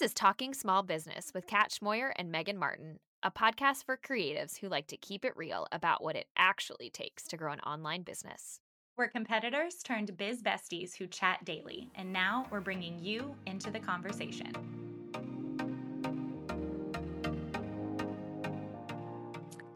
This is Talking Small Business with Kat Schmoyer and Megan Martin, a podcast for creatives who like to keep it real about what it actually takes to grow an online business. We're competitors turned biz besties who chat daily, and now we're bringing you into the conversation.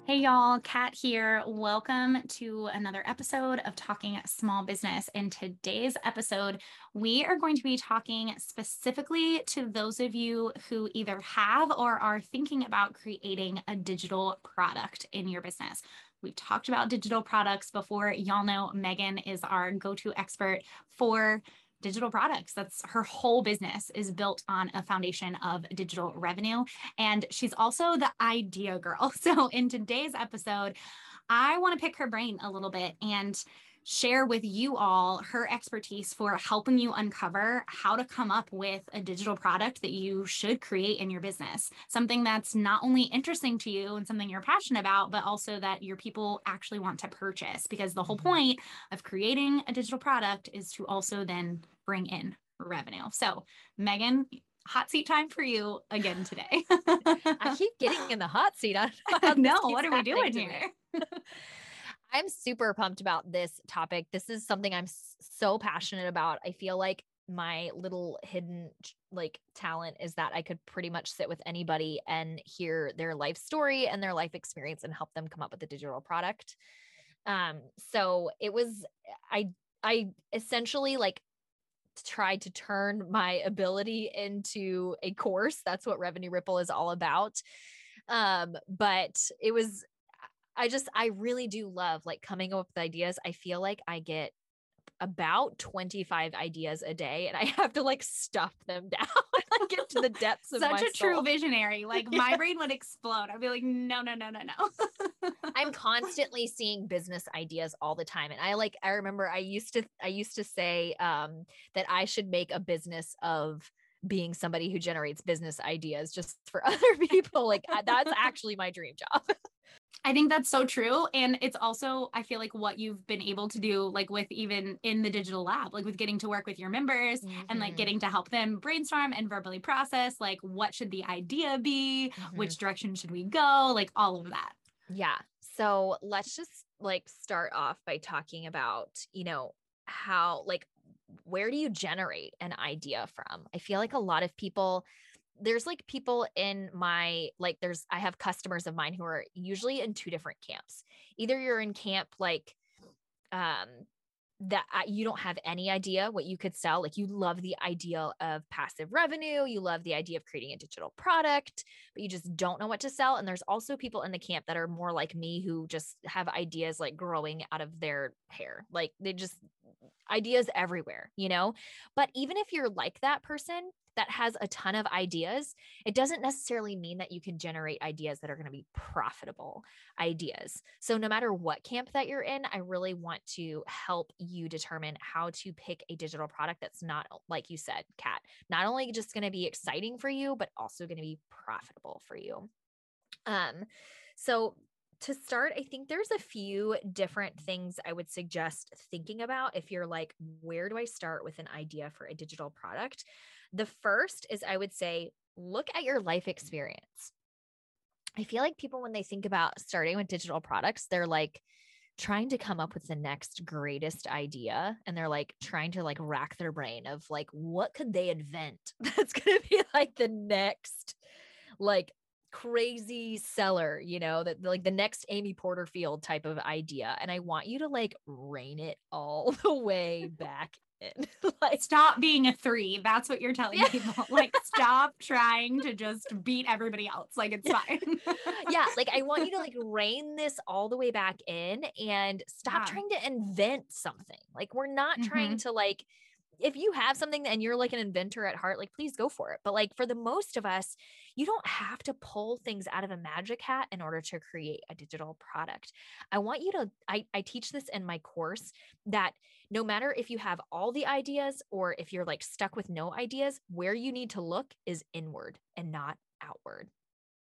Hey y'all, Kat here. Welcome to another episode of Talking Small Business. In today's episode, we are going to be talking specifically to those of you who either have or are thinking about creating a digital product in your business. We've talked about digital products before. Y'all know Megan is our go to expert for digital products. That's her whole business is built on a foundation of digital revenue. And she's also the idea girl. So in today's episode, I want to pick her brain a little bit and share with you all her expertise for helping you uncover how to come up with a digital product that you should create in your business. Something that's not only interesting to you and something you're passionate about, but also that your people actually want to purchase. Because the whole mm-hmm. point of creating a digital product is to also then bring in revenue. So, Megan, hot seat time for you again today. I keep getting in the hot seat. I don't know. what are we doing here? I'm super pumped about this topic. This is something I'm so passionate about. I feel like my little hidden like talent is that I could pretty much sit with anybody and hear their life story and their life experience and help them come up with a digital product. Um so it was I I essentially like tried to turn my ability into a course. That's what Revenue Ripple is all about. Um, but it was, I just, I really do love like coming up with ideas. I feel like I get about 25 ideas a day and I have to like stuff them down and get to the depths of such a soul. true visionary. Like yeah. my brain would explode. I'd be like, no, no, no, no, no. I'm constantly seeing business ideas all the time. And I like, I remember I used to, I used to say um, that I should make a business of being somebody who generates business ideas just for other people. Like that's actually my dream job. I think that's so true. And it's also, I feel like what you've been able to do, like with even in the digital lab, like with getting to work with your members mm-hmm. and like mm-hmm. getting to help them brainstorm and verbally process, like what should the idea be? Mm-hmm. Which direction should we go? Like all of that. Yeah. So let's just like start off by talking about, you know, how, like, where do you generate an idea from? I feel like a lot of people, there's like people in my like there's I have customers of mine who are usually in two different camps. Either you're in camp like um that you don't have any idea what you could sell. Like you love the idea of passive revenue, you love the idea of creating a digital product, but you just don't know what to sell. And there's also people in the camp that are more like me who just have ideas like growing out of their hair. Like they just ideas everywhere, you know? But even if you're like that person, that has a ton of ideas, it doesn't necessarily mean that you can generate ideas that are going to be profitable ideas. So, no matter what camp that you're in, I really want to help you determine how to pick a digital product that's not, like you said, Kat, not only just going to be exciting for you, but also going to be profitable for you. Um, so to start, I think there's a few different things I would suggest thinking about if you're like, where do I start with an idea for a digital product? The first is I would say, look at your life experience. I feel like people, when they think about starting with digital products, they're like, trying to come up with the next greatest idea and they're like trying to like rack their brain of like what could they invent that's going to be like the next like crazy seller, you know, that like the next Amy Porterfield type of idea. And I want you to like rein it all the way back in. like stop being a three. That's what you're telling yeah. people. Like stop trying to just beat everybody else. Like it's yeah. fine. yeah. Like I want you to like rein this all the way back in and stop yeah. trying to invent something. Like we're not mm-hmm. trying to like if you have something and you're like an inventor at heart, like please go for it. But like for the most of us, you don't have to pull things out of a magic hat in order to create a digital product. I want you to, I, I teach this in my course that no matter if you have all the ideas or if you're like stuck with no ideas, where you need to look is inward and not outward.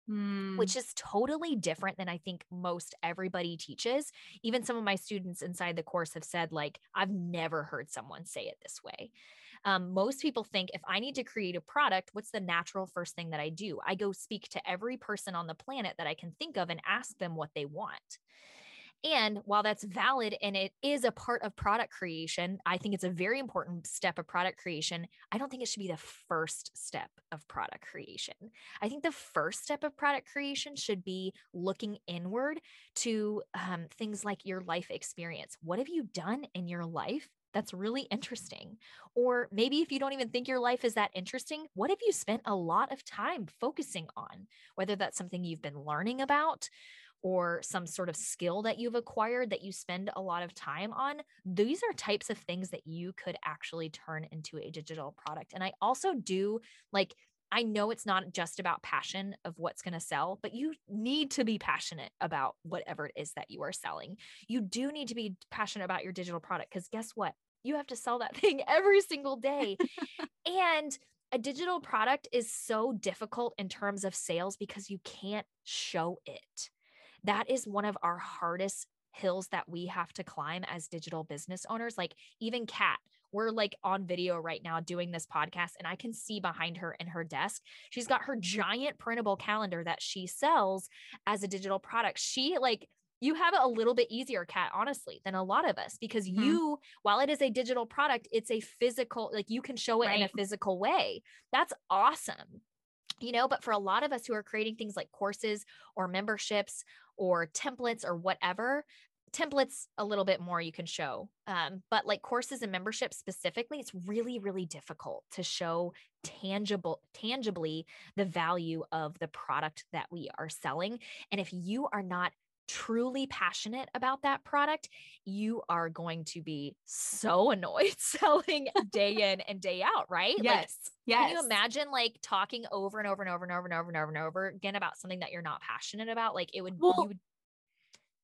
Mm. Which is totally different than I think most everybody teaches. Even some of my students inside the course have said, like, I've never heard someone say it this way. Um, most people think if I need to create a product, what's the natural first thing that I do? I go speak to every person on the planet that I can think of and ask them what they want. And while that's valid and it is a part of product creation, I think it's a very important step of product creation. I don't think it should be the first step of product creation. I think the first step of product creation should be looking inward to um, things like your life experience. What have you done in your life that's really interesting. Or maybe if you don't even think your life is that interesting, what have you spent a lot of time focusing on? Whether that's something you've been learning about or some sort of skill that you've acquired that you spend a lot of time on, these are types of things that you could actually turn into a digital product. And I also do like, I know it's not just about passion of what's going to sell, but you need to be passionate about whatever it is that you are selling. You do need to be passionate about your digital product because guess what? You have to sell that thing every single day. and a digital product is so difficult in terms of sales because you can't show it that is one of our hardest hills that we have to climb as digital business owners. Like even Kat, we're like on video right now doing this podcast, and I can see behind her in her desk, she's got her giant printable calendar that she sells as a digital product. She like, you have it a little bit easier, Kat, honestly, than a lot of us because mm-hmm. you, while it is a digital product, it's a physical, like you can show it right. in a physical way. That's awesome you know but for a lot of us who are creating things like courses or memberships or templates or whatever templates a little bit more you can show. Um, but like courses and memberships specifically it's really really difficult to show tangible tangibly the value of the product that we are selling. And if you are not truly passionate about that product, you are going to be so annoyed selling day in and day out, right? Yes. Like, yes. Can you imagine like talking over and over and over and over and over and over and over again about something that you're not passionate about? Like it would, well, you would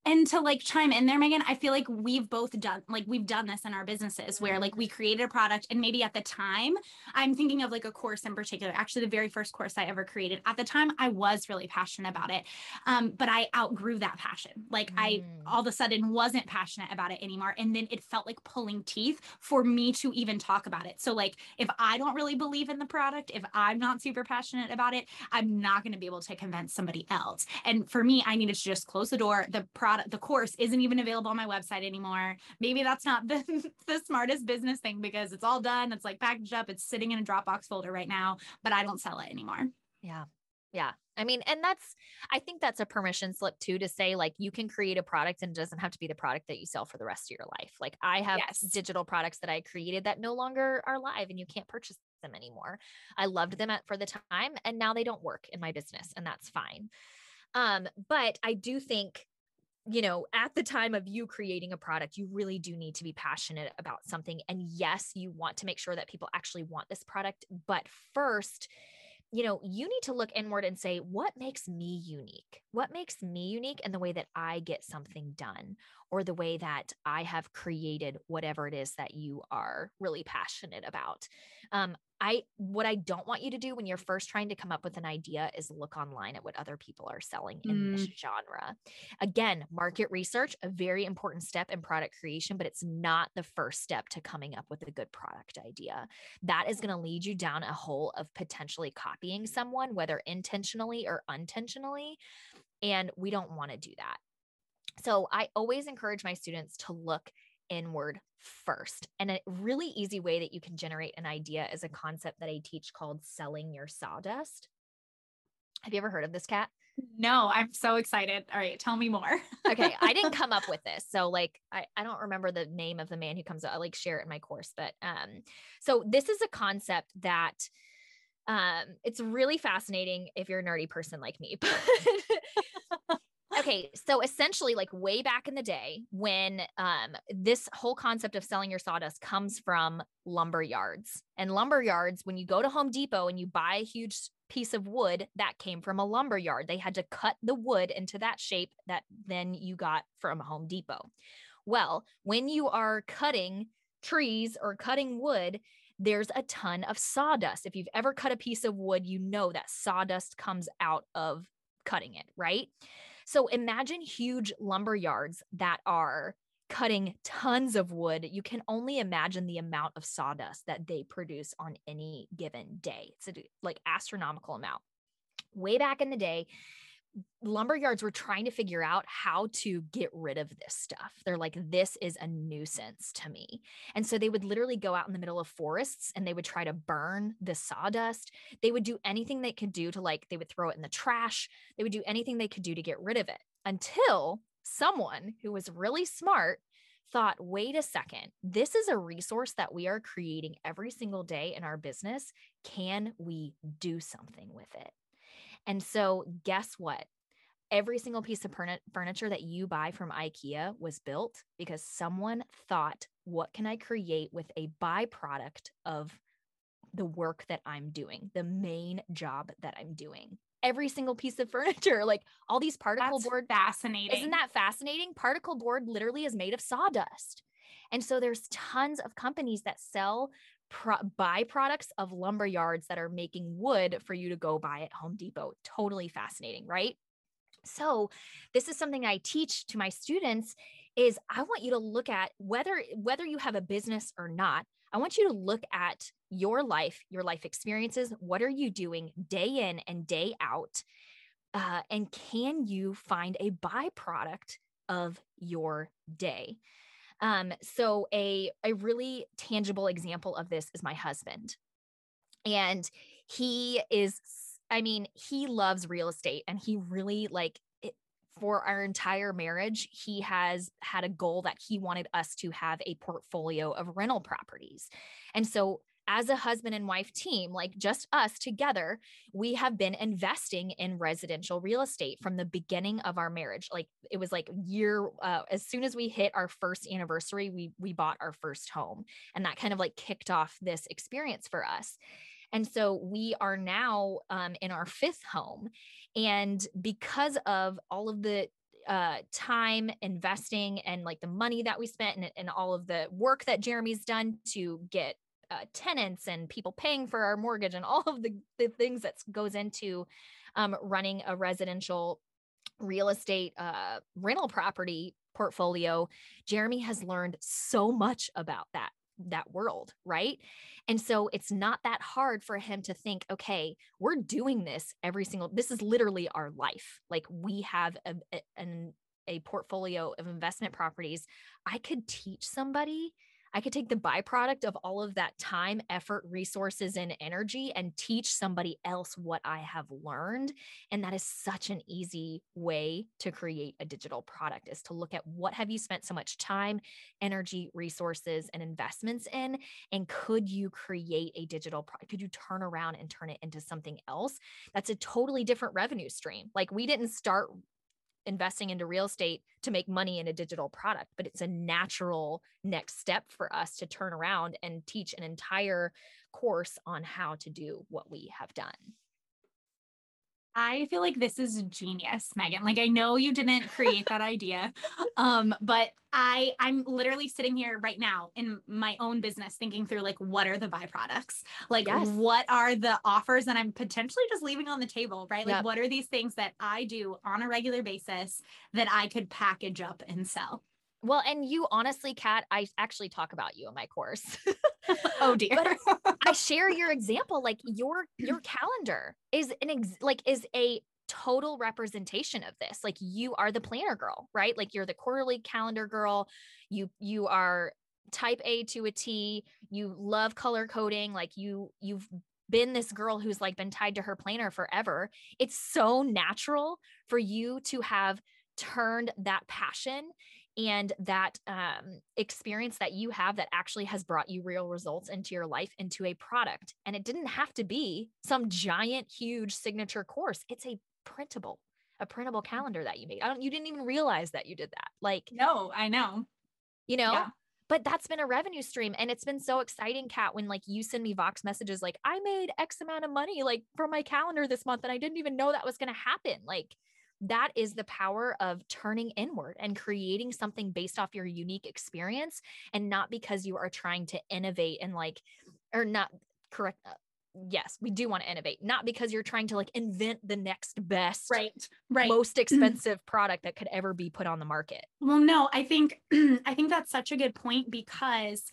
and to like chime in there megan i feel like we've both done like we've done this in our businesses where like we created a product and maybe at the time i'm thinking of like a course in particular actually the very first course i ever created. At the time i was really passionate about it um, but i outgrew that passion. Like mm. i all of a sudden wasn't passionate about it anymore and then it felt like pulling teeth for me to even talk about it. So like if i don't really believe in the product if i'm not super passionate about it i'm not going to be able to convince somebody else. And for me i needed to just close the door. The product product, the course isn't even available on my website anymore. Maybe that's not the, the smartest business thing because it's all done. It's like packaged up. It's sitting in a Dropbox folder right now, but I don't sell it anymore. Yeah. Yeah. I mean, and that's, I think that's a permission slip too to say, like, you can create a product and it doesn't have to be the product that you sell for the rest of your life. Like, I have yes. digital products that I created that no longer are live and you can't purchase them anymore. I loved them at, for the time and now they don't work in my business and that's fine. Um, but I do think you know, at the time of you creating a product, you really do need to be passionate about something. And yes, you want to make sure that people actually want this product. But first, you know, you need to look inward and say, what makes me unique? What makes me unique in the way that I get something done or the way that I have created whatever it is that you are really passionate about? Um, I what I don't want you to do when you're first trying to come up with an idea is look online at what other people are selling in mm. this genre. Again, market research, a very important step in product creation, but it's not the first step to coming up with a good product idea. That is going to lead you down a hole of potentially copying someone, whether intentionally or unintentionally, and we don't want to do that. So I always encourage my students to look inward first. And a really easy way that you can generate an idea is a concept that I teach called selling your sawdust. Have you ever heard of this Kat? No, I'm so excited. All right, tell me more. okay, I didn't come up with this. So like I, I don't remember the name of the man who comes out. I like share it in my course, but um so this is a concept that um it's really fascinating if you're a nerdy person like me. But okay so essentially like way back in the day when um, this whole concept of selling your sawdust comes from lumber yards and lumber yards when you go to home depot and you buy a huge piece of wood that came from a lumber yard. They had to cut the wood into that shape that then you got from home depot. Well when you are cutting trees or cutting wood there's a ton of sawdust. If you've ever cut a piece of wood you know that sawdust comes out of cutting it right so imagine huge lumber yards that are cutting tons of wood. You can only imagine the amount of sawdust that they produce on any given day. It's a like astronomical amount. Way back in the day, lumber yards were trying to figure out how to get rid of this stuff. They're like, this is a nuisance to me. And so they would literally go out in the middle of forests and they would try to burn the sawdust. They would do anything they could do to, like, they would throw it in the trash. They would do anything they could do to get rid of it until someone who was really smart thought, wait a second, this is a resource that we are creating every single day in our business. Can we do something with it? And so, guess what? Every single piece of furniture that you buy from IKEA was built because someone thought, what can I create with a byproduct of the work that I'm doing, the main job that I'm doing? Every single piece of furniture, like all these particle That's board. Fascinating. Isn't that fascinating? Particle board literally is made of sawdust. And so there's tons of companies that sell pro- byproducts of lumber yards that are making wood for you to go buy at Home Depot. Totally fascinating, right? So, this is something I teach to my students is I want you to look at whether whether you have a business or not. I want you to look at your life, your life experiences. What are you doing day in and day out? Uh, and can you find a byproduct of your day? Um, so a a really tangible example of this is my husband. And he is I mean, he loves real estate and he really like for our entire marriage, he has had a goal that he wanted us to have a portfolio of rental properties. And so as a husband and wife team, like just us together, we have been investing in residential real estate from the beginning of our marriage. Like it was like year uh, as soon as we hit our first anniversary, we we bought our first home, and that kind of like kicked off this experience for us. And so we are now um, in our fifth home, and because of all of the uh, time investing and like the money that we spent and, and all of the work that Jeremy's done to get uh, tenants and people paying for our mortgage and all of the, the things that goes into um, running a residential real estate uh, rental property portfolio jeremy has learned so much about that that world right? And so it's not that hard for him to think okay we're doing this every single this is literally our life. Like we have a, a, an, a portfolio of investment properties. I could teach somebody I could take the byproduct of all of that time, effort, resources, and energy and teach somebody else what I have learned. And that is such an easy way to create a digital product is to look at what have you spent so much time, energy, resources, and investments in? And could you create a digital product? Could you turn around and turn it into something else? That's a totally different revenue stream. Like we didn't start investing into real estate to make money in a digital product, but it's a natural next step for us to turn around and teach an entire course on how to do what we have done. I feel like this is genius, Megan. Like I know you didn't create that idea. Um, but I I'm literally sitting here right now in my own business thinking through like what are the byproducts? Like yes. what are the offers that I'm potentially just leaving on the table, right? Like yep. what are these things that I do on a regular basis that I could package up and sell? Well, and you honestly, Kat, I actually talk about you in my course. oh dear. but I share your example. Like your your calendar is an ex- like is a total representation of this. Like you are the planner girl, right? Like you're the quarterly calendar girl. You you are type A to a T. You love color coding. Like you you've been this girl who's like been tied to her planner forever. It's so natural for you to have turned that passion and that um, experience that you have that actually has brought you real results into your life into a product. And it didn't have to be some giant, huge signature course. It's a printable, a printable mm. calendar that you made. I don't, you didn't even realize that you did that. Like, no, I know. You know, yeah. but that's been a revenue stream. And it's been so exciting, Kat, when like you send me Vox messages like, I made X amount of money like for my calendar this month. And I didn't even know that was going to happen. Like, that is the power of turning inward and creating something based off your unique experience and not because you are trying to innovate and like or not correct uh, yes, we do want to innovate, not because you're trying to like invent the next best, right, right, most expensive product that could ever be put on the market. Well, no, I think I think that's such a good point because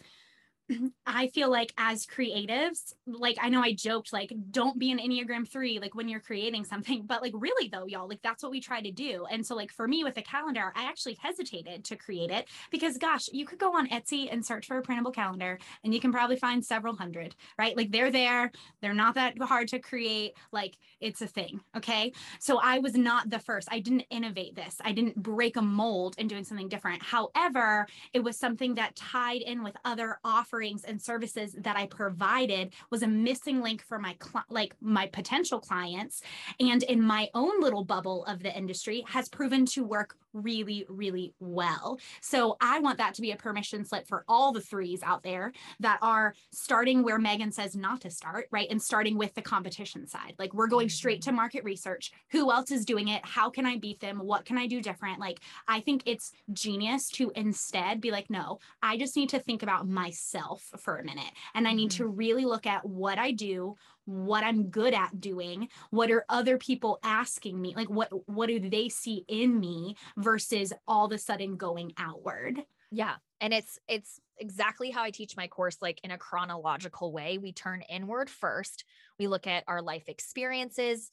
I feel like as creatives, like I know I joked, like, don't be an Enneagram three, like when you're creating something, but like really though, y'all, like that's what we try to do. And so, like, for me with the calendar, I actually hesitated to create it because, gosh, you could go on Etsy and search for a printable calendar and you can probably find several hundred, right? Like they're there, they're not that hard to create. Like it's a thing. Okay. So I was not the first. I didn't innovate this, I didn't break a mold in doing something different. However, it was something that tied in with other offers offerings and services that I provided was a missing link for my cl- like my potential clients. And in my own little bubble of the industry has proven to work really really well. So I want that to be a permission slip for all the threes out there that are starting where Megan says not to start, right? And starting with the competition side. Like we're going straight to mm-hmm. market research. Who else is doing it? How can I beat them? What can I do different? Like I think it's genius to instead be like no, I just need to think about myself myself for a minute and I need mm-hmm. to really look at what I do, what I'm good at doing, what are other people asking me? Like what what do they see in me versus all of a sudden going outward? Yeah. And it's it's exactly how I teach my course like in a chronological way. We turn inward first. We look at our life experiences.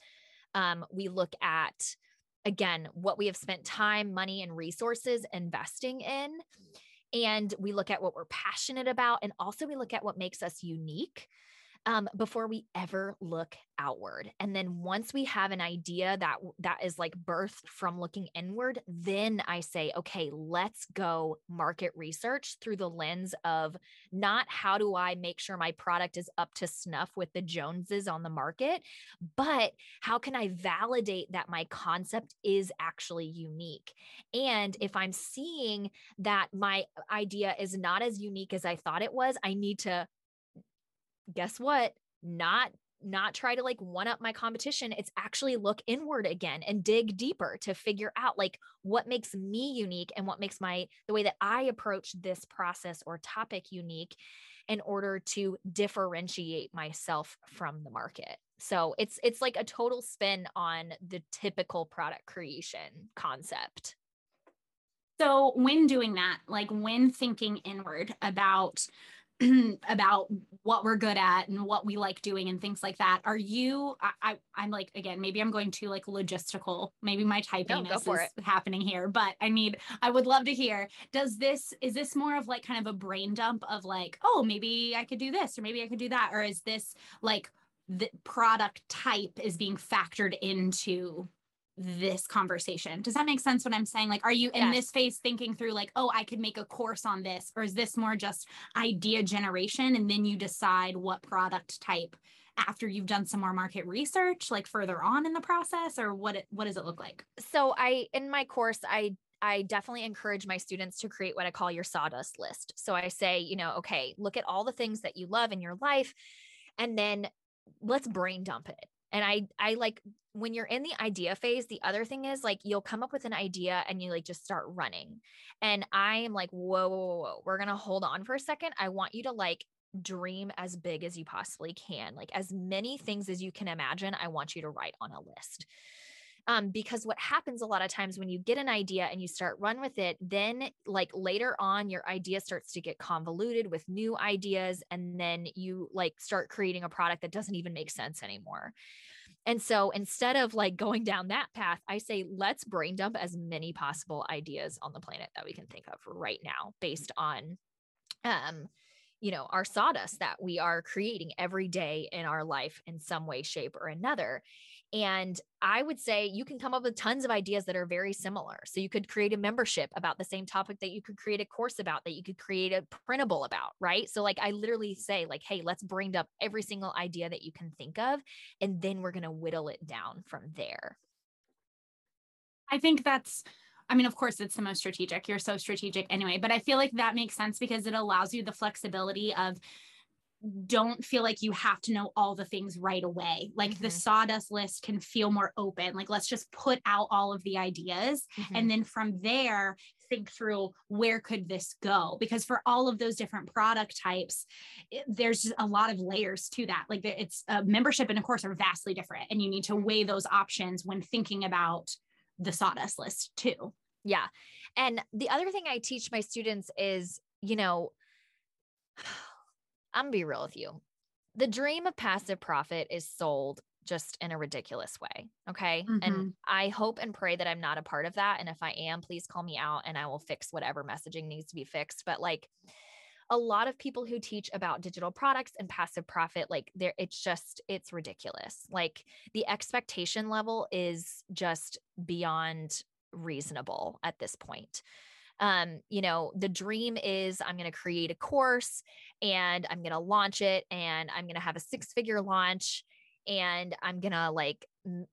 Um, we look at again what we have spent time, money and resources investing in and we look at what we're passionate about and also we look at what makes us unique um, before we ever look outward. And then once we have an idea that that is like birthed from looking inward, then I say, okay, let's go market research through the lens of not how do I make sure my product is up to snuff with the Joneses on the market, but how can I validate that my concept is actually unique? And if I'm seeing that my idea is not as unique as I thought it was, I need to guess what? Not not try to like one up my competition. It's actually look inward again and dig deeper to figure out like what makes me unique and what makes my the way that i approach this process or topic unique in order to differentiate myself from the market. So it's it's like a total spin on the typical product creation concept. So when doing that like when thinking inward about about what we're good at and what we like doing and things like that. Are you? I, I am like again, maybe I'm going to like logistical. Maybe my typing no, is it. happening here, but I need. I would love to hear. Does this is this more of like kind of a brain dump of like, oh, maybe I could do this or maybe I could do that, or is this like the product type is being factored into this conversation. Does that make sense what I'm saying? Like, are you in yes. this phase thinking through, like, oh, I could make a course on this? Or is this more just idea generation? And then you decide what product type after you've done some more market research, like further on in the process? Or what, it, what does it look like? So, I, in my course, I I definitely encourage my students to create what I call your sawdust list. So I say, you know, okay, look at all the things that you love in your life and then let's brain dump it and i i like when you're in the idea phase the other thing is like you'll come up with an idea and you like just start running. And i am like whoa whoa whoa, whoa. we're gonna hold on for a second. I want you to like dream as big as you possibly can. Like as many things as you can imagine i want you to write on a list. Um, because what happens a lot of times when you get an idea and you start run with it then like later on your idea starts to get convoluted with new ideas and then you like start creating a product that doesn't even make sense anymore and so instead of like going down that path, I say, let's brain dump as many possible ideas on the planet that we can think of right now based on, um, you know, our sawdust that we are creating every day in our life in some way, shape, or another. And I would say you can come up with tons of ideas that are very similar. So you could create a membership about the same topic that you could create a course about, that you could create a printable about, right? So, like, I literally say, like, hey, let's bring up every single idea that you can think of, and then we're going to whittle it down from there. I think that's I mean, of course, it's the most strategic. You're so strategic anyway, but I feel like that makes sense because it allows you the flexibility of don't feel like you have to know all the things right away. Like mm-hmm. the sawdust list can feel more open. Like let's just put out all of the ideas. Mm-hmm. And then from there, think through where could this go because for all of those different product types it, there's a lot of layers to that like it's a membership and a course are vastly different and you need to weigh those options when thinking about the sawdust list too yeah and the other thing i teach my students is you know i'm gonna be real with you the dream of passive profit is sold just in a ridiculous way. Okay. Mm-hmm. And I hope and pray that I'm not a part of that. And if I am, please call me out and I will fix whatever messaging needs to be fixed. But like a lot of people who teach about digital products and passive profit, like there, it's just, it's ridiculous. Like the expectation level is just beyond reasonable at this point um, you know, the dream is I'm going to create a course and I'm going to launch it and I'm going to have a six figure launch and I'm going to like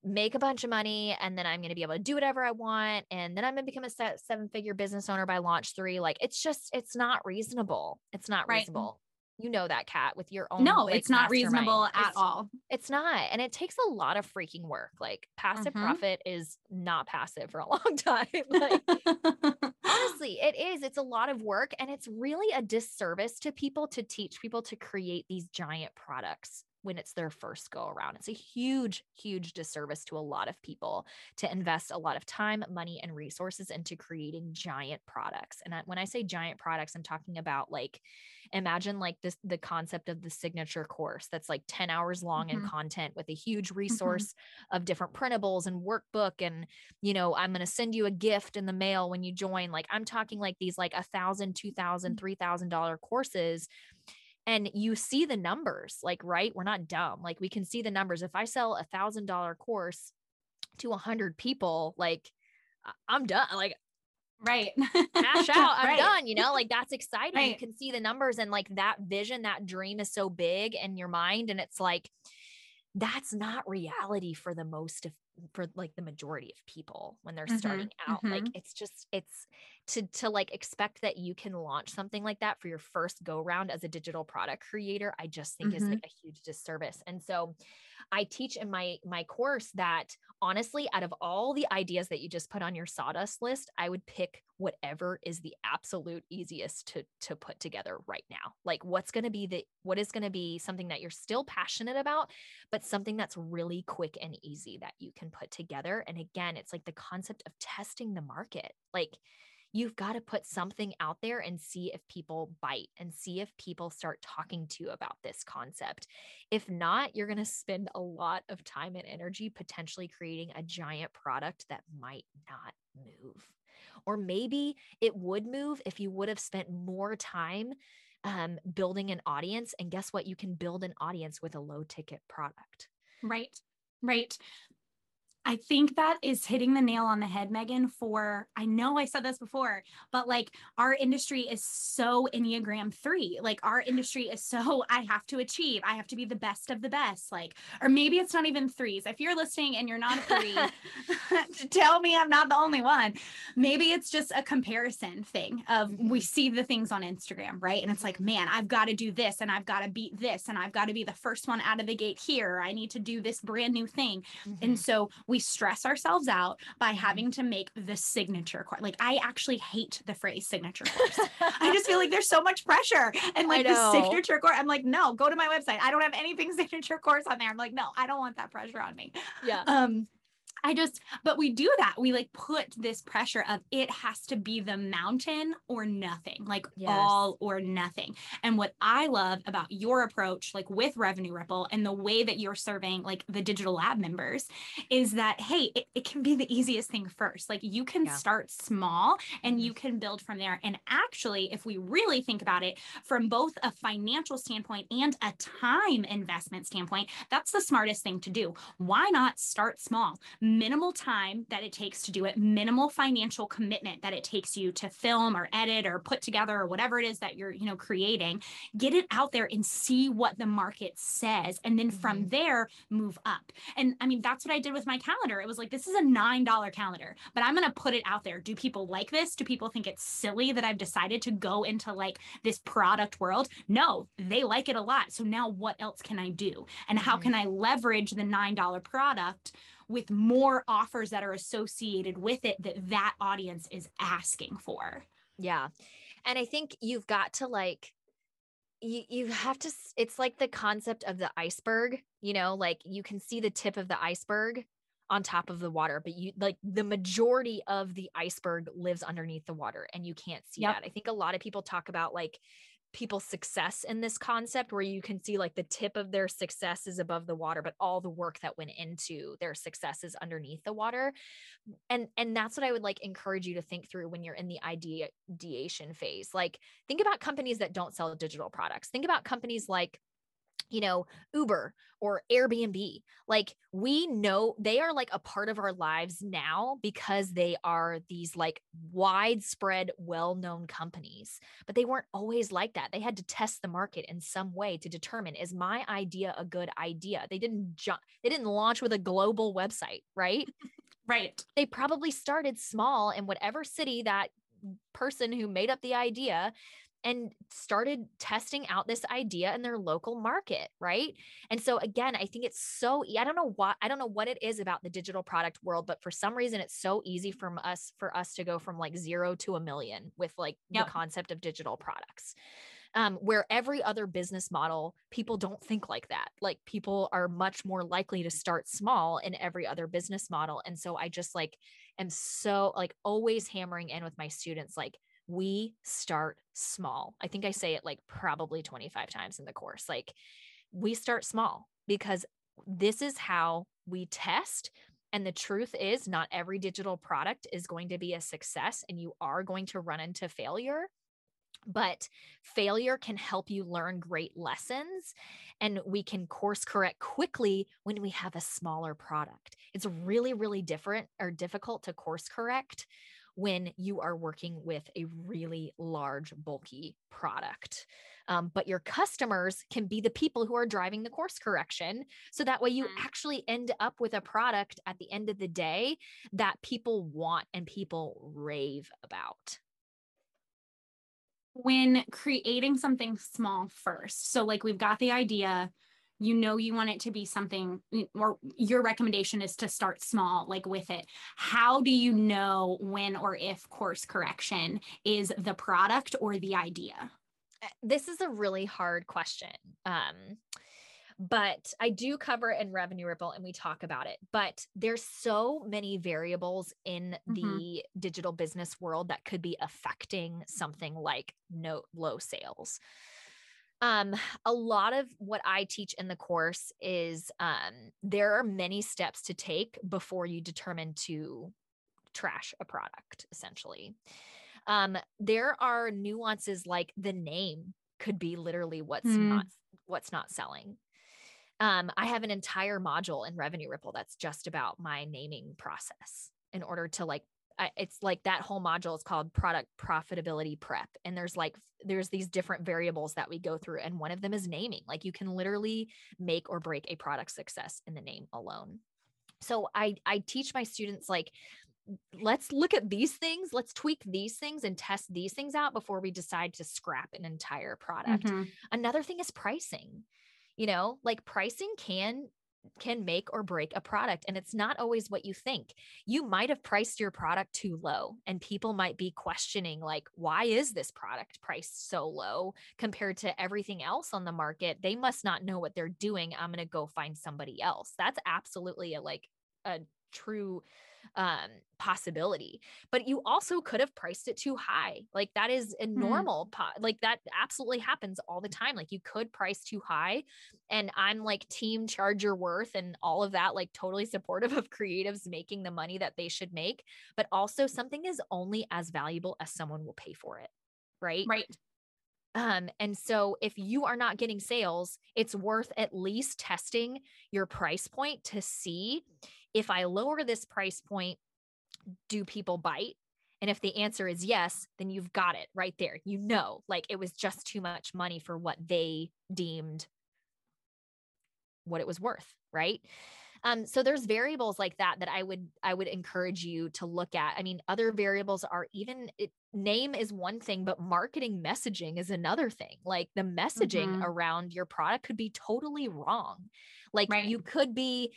make a bunch of money and then I'm going to be able to do whatever I want and then I'm going to become a seven figure business owner by launch 3 like it's just it's not reasonable it's not right. reasonable you know that Kat with your own no like, it's not reasonable at it's, all it's not and it takes a lot of freaking work like passive mm-hmm. profit is not passive for a long time like honestly it is it's a lot of work and it's really a disservice to people to teach people to create these giant products when it's their first go around. It's a huge, huge disservice to a lot of people to invest a lot of time, money, and resources into creating giant products. And when I say giant products, I'm talking about like, imagine like this the concept of the signature course that's like 10 hours long mm-hmm. in content with a huge mm-hmm. resource mm-hmm. of different printables and workbook. And, you know, I'm going to send you a gift in the mail when you join. Like, I'm talking like these like a thousand, two thousand, mm. three thousand dollar courses and you see the numbers like right we're not dumb like we can see the numbers if i sell a thousand dollar course to a hundred people like i'm done like right Mash out i'm right. done you know like that's exciting right. you can see the numbers and like that vision that dream is so big in your mind and it's like that's not reality for the most of for like the majority of people when they're mm-hmm, starting out mm-hmm. like it's just it's to to like expect that you can launch something like that for your first go round as a digital product creator i just think mm-hmm. is like a huge disservice and so I teach in my my course that honestly, out of all the ideas that you just put on your sawdust list, I would pick whatever is the absolute easiest to to put together right now. Like what's going to be the what is going to be something that you're still passionate about, but something that's really quick and easy that you can put together. And again, it's like the concept of testing the market. Like you've got to put something out there and see if people bite and see if people start talking to you about this concept. If not, you're going to spend a lot of time and energy potentially creating a giant product that might not move. Or maybe it would move if you would have spent more time um, building an audience. And guess what? You can build an audience with a low ticket product. Right. Right. I think that is hitting the nail on the head, Megan. For I know I said this before, but like our industry is so Enneagram three. Like our industry is so I have to achieve, I have to be the best of the best. Like, or maybe it's not even threes. If you're listening and you're not a three, tell me I'm not the only one. Maybe it's just a comparison thing of we see the things on Instagram, right? And it's like, man, I've got to do this and I've got to beat this and I've got to be the first one out of the gate here. I need to do this brand new thing. Mm-hmm. And so we stress ourselves out by mm-hmm. having to make the signature course. Like I actually hate the phrase signature course. I just feel like there's so much pressure. And like the signature course, I'm like, no, go to my website. I don't have anything signature course on there. I'm like, no, I don't want that pressure on me. Yeah. Um, I just, but we do that. We like put this pressure of it has to be the mountain or nothing, like yes. all or nothing. And what I love about your approach, like with Revenue Ripple and the way that you're serving like the digital lab members is that, hey, it, it can be the easiest thing first. Like you can yeah. start small and you mm-hmm. can build from there. And actually, if we really think about it from both a financial standpoint and a time investment standpoint, that's the smartest thing to do. Why not start small? Minimal time that it takes to do it, minimal financial commitment that it takes you to film or edit or put together or whatever it is that you're, you know, creating. Get it out there and see what the market says and then from mm-hmm. there move up. And I mean, that's what I did with my calendar. It was like this is a $9 calendar, but I'm going to put it out there. Do people like this? Do people think it's silly that I've decided to go into like this product world? No, they like it a lot. So now what else can I do? And how mm-hmm. can I leverage the $9 product with more offers that are associated with it that that audience is asking for. Yeah. And I think you've got to like you you have to it's like the concept of the iceberg, you know, like you can see the tip of the iceberg on top of the water, but you like the majority of the iceberg lives underneath the water and you can't see yep. that. I think a lot of people talk about like people's success in this concept where you can see like the tip of their success is above the water but all the work that went into their success is underneath the water. And and that's what i would like encourage you to think through when you're in the ideation phase. Like think about companies that don't sell digital products. Think about companies like you know, Uber or Airbnb. Like we know they are like a part of our lives now because they are these like widespread, well known companies. But they weren't always like that. They had to test the market in some way to determine is my idea a good idea? They didn't jump, they didn't launch with a global website, right? right. They probably started small in whatever city that person who made up the idea and started testing out this idea in their local market, right? And so again, I think it's so I don't know what I don't know what it is about the digital product world, but for some reason it's so easy from us for us to go from like 0 to a million with like yep. the concept of digital products. Um, where every other business model, people don't think like that. Like people are much more likely to start small in every other business model. And so I just like am so like always hammering in with my students, like we start small. I think I say it like probably 25 times in the course. Like we start small because this is how we test. And the truth is, not every digital product is going to be a success, and you are going to run into failure. But failure can help you learn great lessons, and we can course correct quickly when we have a smaller product. It's really, really different or difficult to course correct when you are working with a really large, bulky product. Um, but your customers can be the people who are driving the course correction. So that way you mm-hmm. actually end up with a product at the end of the day that people want and people rave about when creating something small first. So, like, we've got the idea, you know you want it to be something or your recommendation is to start small like with it how do you know when or if course correction is the product or the idea uh, this is a really hard question um but I do cover it in revenue ripple and we talk about it. But there's so many variables in mm-hmm. the digital business world that could be affecting something like no low sales um, a lot of what I teach in the course is um, there are many steps to take before you determine to trash a product, essentially. Um, there are nuances like the name could be literally what's mm. not what's not selling. Um, I have an entire module in Revenue Ripple that's just about my naming process in order to like it's like that whole module is called product profitability prep and there's like there's these different variables that we go through and one of them is naming like you can literally make or break a product success in the name alone. So i i teach my students like let's look at these things let's tweak these things and test these things out before we decide to scrap an entire product. Mm-hmm. another thing is pricing. You know like pricing can can make or break a product. And it's not always what you think. You might have priced your product too low, and people might be questioning, like, why is this product priced so low compared to everything else on the market? They must not know what they're doing. I'm going to go find somebody else. That's absolutely a like a true um possibility but you also could have priced it too high like that is a mm-hmm. normal po- like that absolutely happens all the time like you could price too high and i'm like team charge your worth and all of that like totally supportive of creatives making the money that they should make but also something is only as valuable as someone will pay for it right right um, and so if you are not getting sales, it's worth at least testing your price point to see if I lower this price point, do people bite? And if the answer is yes, then you've got it right there. You know, like it was just too much money for what they deemed what it was worth, right? Um, so there's variables like that that I would I would encourage you to look at. I mean, other variables are even it, name is one thing, but marketing messaging is another thing. Like the messaging mm-hmm. around your product could be totally wrong. Like right. you could be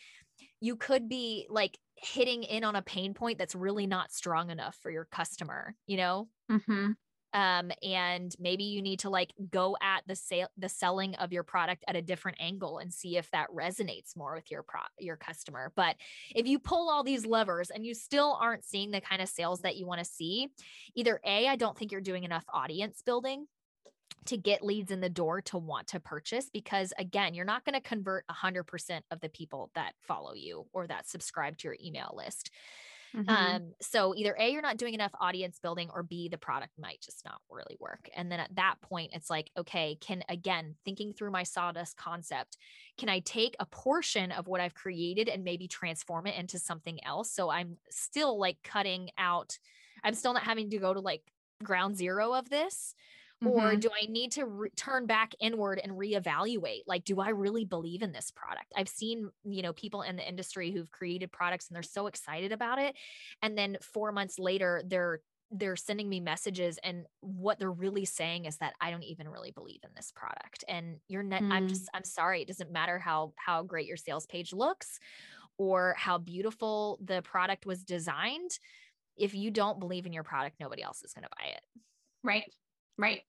you could be like hitting in on a pain point that's really not strong enough for your customer, you know? Mm-hmm. Um, and maybe you need to like go at the sale, the selling of your product at a different angle and see if that resonates more with your pro your customer. But if you pull all these levers and you still aren't seeing the kind of sales that you want to see, either A, I don't think you're doing enough audience building to get leads in the door to want to purchase because again you're not going to convert 100% of the people that follow you or that subscribe to your email list. Mm-hmm. um, so either a you're not doing enough audience building or b the product might just not really work. And then at that point it's like okay can again thinking through my sawdust concept can i take a portion of what i've created and maybe transform it into something else? So i'm still like cutting out i'm still not having to go to like ground zero of this Mm-hmm. Or do I need to re- turn back inward and reevaluate? Like, do I really believe in this product? I've seen, you know, people in the industry who've created products and they're so excited about it. And then four months later, they're they're sending me messages and what they're really saying is that I don't even really believe in this product and you're not mm. I'm just I'm sorry it doesn't matter how how great your sales page looks or how beautiful the product was designed if you don't believe in your product nobody else is going to buy it right Right.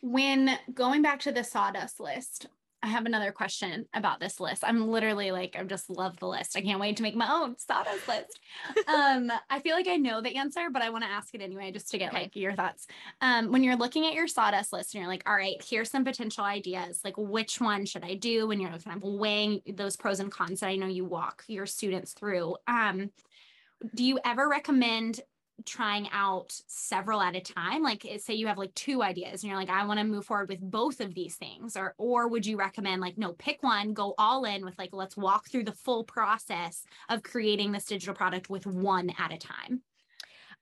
When going back to the sawdust list, I have another question about this list. I'm literally like, I just love the list. I can't wait to make my own sawdust list. um, I feel like I know the answer, but I want to ask it anyway, just to get okay. like your thoughts. Um, when you're looking at your sawdust list and you're like, all right, here's some potential ideas. Like, which one should I do? When you're kind of weighing those pros and cons that I know you walk your students through. Um, do you ever recommend trying out several at a time like eh, say you have like two ideas and you're like i want to move forward with both of these things or or would you recommend like no pick one go all in with like let's walk through the full process of creating this digital product with one at a time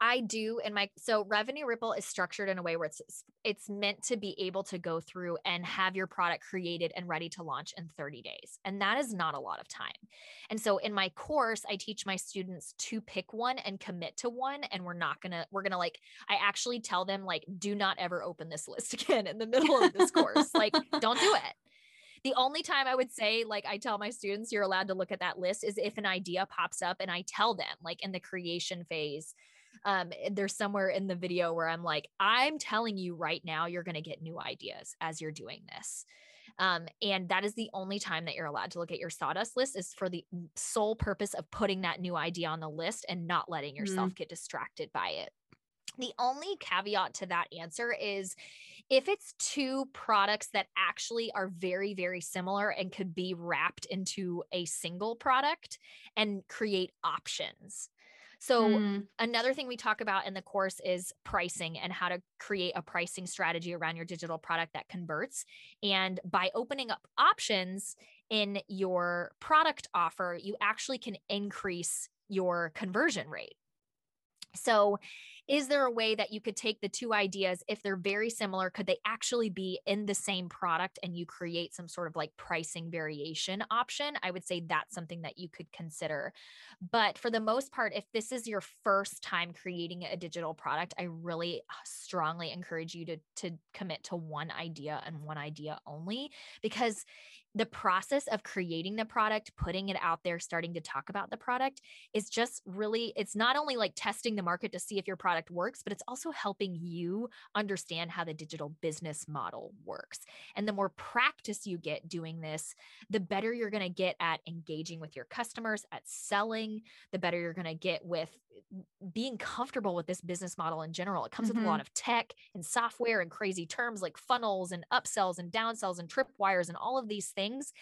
I do and my so revenue ripple is structured in a way where it's it's meant to be able to go through and have your product created and ready to launch in 30 days. And that is not a lot of time. And so in my course, I teach my students to pick one and commit to one and we're not going to we're going to like I actually tell them like do not ever open this list again in the middle of this course. Like don't do it. The only time I would say, like, I tell my students you're allowed to look at that list is if an idea pops up and I tell them, like, in the creation phase, um, there's somewhere in the video where I'm like, I'm telling you right now, you're going to get new ideas as you're doing this. Um, and that is the only time that you're allowed to look at your sawdust list is for the sole purpose of putting that new idea on the list and not letting yourself mm. get distracted by it. The only caveat to that answer is if it's two products that actually are very, very similar and could be wrapped into a single product and create options. So, mm. another thing we talk about in the course is pricing and how to create a pricing strategy around your digital product that converts. And by opening up options in your product offer, you actually can increase your conversion rate. So, is there a way that you could take the two ideas if they're very similar could they actually be in the same product and you create some sort of like pricing variation option? I would say that's something that you could consider. But for the most part if this is your first time creating a digital product i really uh, strongly encourage you to to commit to one idea and one idea only because the process of creating the product, putting it out there, starting to talk about the product is just really, it's not only like testing the market to see if your product works, but it's also helping you understand how the digital business model works. And the more practice you get doing this, the better you're going to get at engaging with your customers, at selling, the better you're going to get with being comfortable with this business model in general. It comes mm-hmm. with a lot mm-hmm. of tech and software and crazy terms like funnels and upsells and downsells and tripwires and all of these things things.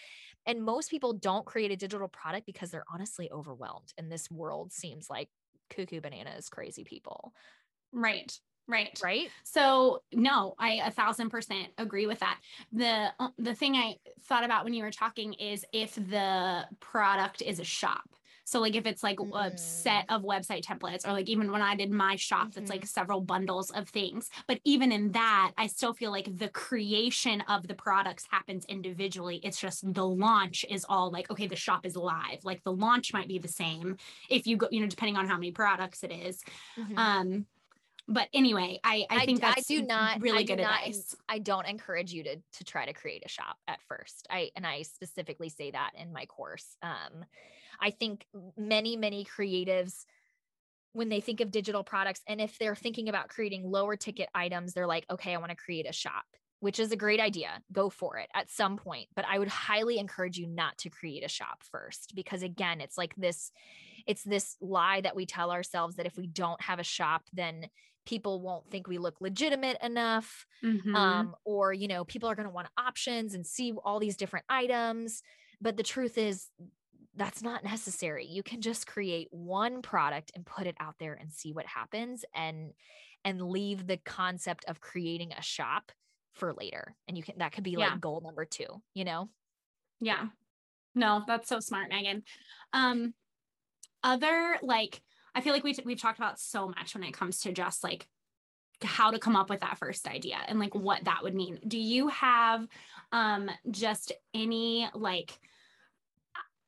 And most people don't create a digital product because they're honestly overwhelmed. And this world seems like cuckoo bananas, crazy people. Right. Right. Right. So no, I a thousand percent agree with that. The uh, the thing I thought about when you were talking is if the product is a shop. So like if it's like mm. a set mm. of website templates or like even when I did my shop, mm-hmm. that's like mm-hmm. several bundles of things. But even in that, I still feel like the creation of the products happens individually. It's just the launch is all like, okay, the shop is live. Like the launch might be the same if you go, you know, depending on how many products it is. Mm-hmm. Um, but anyway, I, I think that's I do not really I good not, advice. I don't encourage you to to try to create a shop at first. I and I specifically say that in my course. Um, I think many many creatives when they think of digital products and if they're thinking about creating lower ticket items, they're like, okay, I want to create a shop which is a great idea. Go for it at some point. But I would highly encourage you not to create a shop first because again, it's like this it's this lie that we tell ourselves that if we don't have a shop, then people won't think we look legitimate enough. Mhm. Um, or, you know, people are going to want options and see all these different items. But the truth is, that's not necessary. You can just create one product and put it out there and see what happens and and leave the concept of creating a shop for later. And you can that could be Yeah. like goal number 2, you know? Yeah. No, that's so smart, Megan. Um, other like I feel like we we've talked about so much when it comes to just like how to come up with that first idea and like what that would mean. Do you have um just any like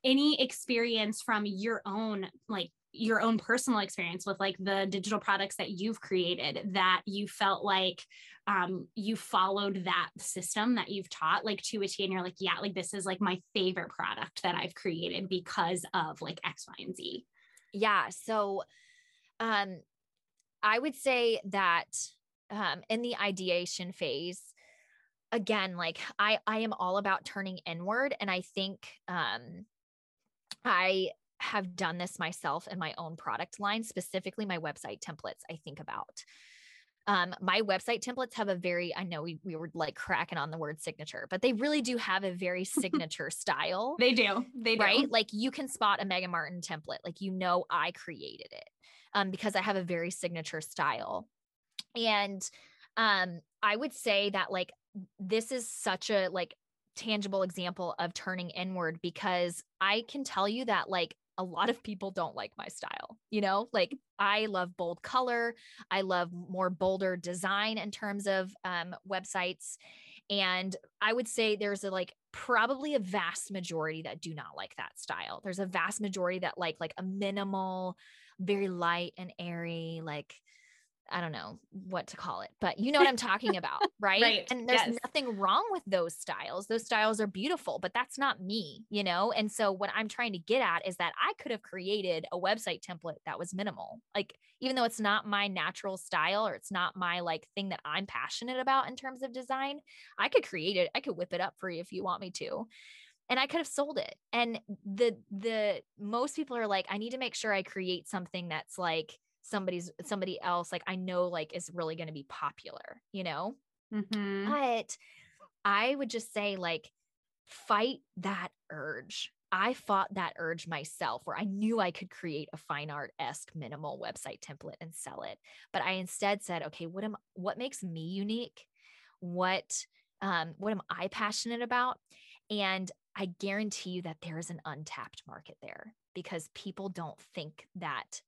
any experience from your own like your own personal experience with like the digital products that you've created that you felt like um, you followed that system that you've taught like to a T and you're like, yeah, like this is like my favorite product that I've created because of like X, Y, and Z. Yeah. So um I would say that um in the ideation phase, again, like I I am all about turning inward. And I think um I have done this myself in my own product line, specifically my website templates, I think about. Um, my website templates have a very, I know we, we were like cracking on the word signature, but they really do have a very signature style They do. They do. right? Like you can spot a Megan Martin template, like you know I created it um, because I have a very signature style. And um, I would say that like this is such a like tangible example of turning inward because I can tell you that like a lot of people don't like my style. You know, like I love bold color. I love more bolder design in terms of um, websites. And I would say there's a like probably a vast majority that do not like that style. There's a vast majority that like like a minimal, very light and airy, like I don't know what to call it, but you know what I'm talking about, right? Right, And there's yes. nothing wrong with those styles. Those styles are beautiful, but that's not me, you know? And so what I'm trying to get at is that I could have created a website template that was minimal. Like even though it's not my natural style or it's not my like thing that I'm passionate about in terms of design, I could create it. I could whip it up for you if you want me to and I could have sold it. And the the most people are like, I need to make sure I create something that's like somebody's somebody else like I know like is really going to be popular, you know? Mhm. But I would just say like fight that urge. I fought that urge myself where I knew I could create a fine art esque minimal website template and sell it. But I instead said, okay, what am what makes me unique? What um what am I passionate about? And I guarantee you that there is an untapped market there because people don't think that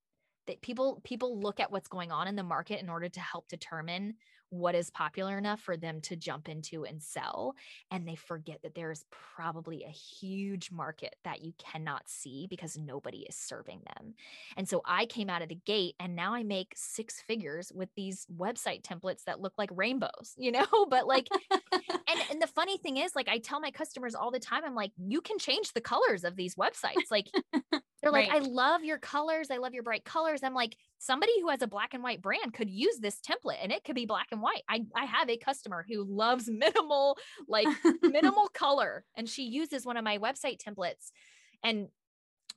that people people look at what's going on in the market in order to help determine what is popular enough for them to jump into and sell and they forget that there is probably a huge market that you cannot see because nobody is serving them. And so I came out of the gate and now I make six figures with these website templates that look like rainbows, you know, but like and and the funny thing is like I tell my customers all the time I'm like you can change the colors of these websites. Like they're like, I love your colors. I love your bright colors. I'm like, somebody who has a black and white brand could use this template and it could be black and white. I, I have a customer who loves minimal, like minimal color, and she uses one of my website templates. And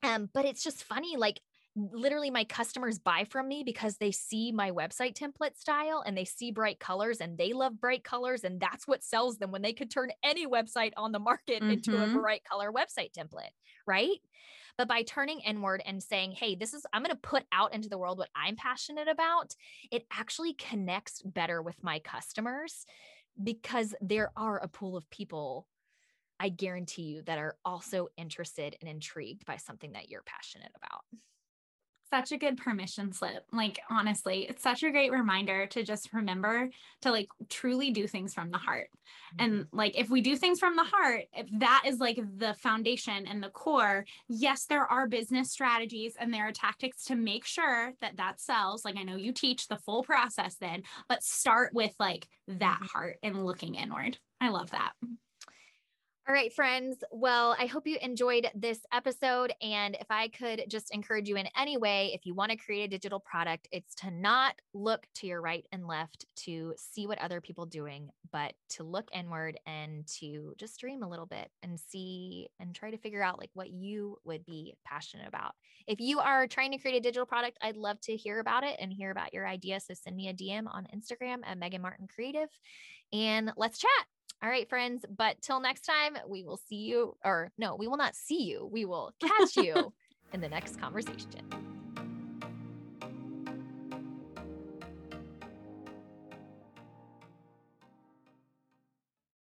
um, but it's just funny, like literally my customers buy from me because they see my website template style and they see bright colors and they love bright colors and that's what sells them when they could turn any website on the market into a Mhm. bright color website template right but by turning inward and saying hey this is i'm going to put out into the world what i'm passionate about it actually connects better with my customers because there are a pool of people i guarantee you that are also interested and intrigued by something that you're passionate about such a good permission slip. Like, honestly, it's such a great reminder to just remember to like truly do things from the heart. Mm-hmm. And like, if we do things from the heart, if that is like the foundation and the core, yes, there are business strategies and there are tactics to make sure that that sells. Like, I know you teach the full process then, but start with like that mm-hmm. heart and looking inward. I love that. All right, friends. Well, I hope you enjoyed this episode. And if I could just encourage you in any way, if you want to create a digital product, it's to not look to your right and left to see what other people doing, but to look inward and to just dream a little bit and see and try to figure out like what you would be passionate about. If you are trying to create a digital product, I'd love to hear about it and hear about your idea. So send me a DM on Instagram at Megan Martin Creative and let's chat. All right, friends. But till next time, we will see you, or no, we will not see you. We will catch you in the next conversation.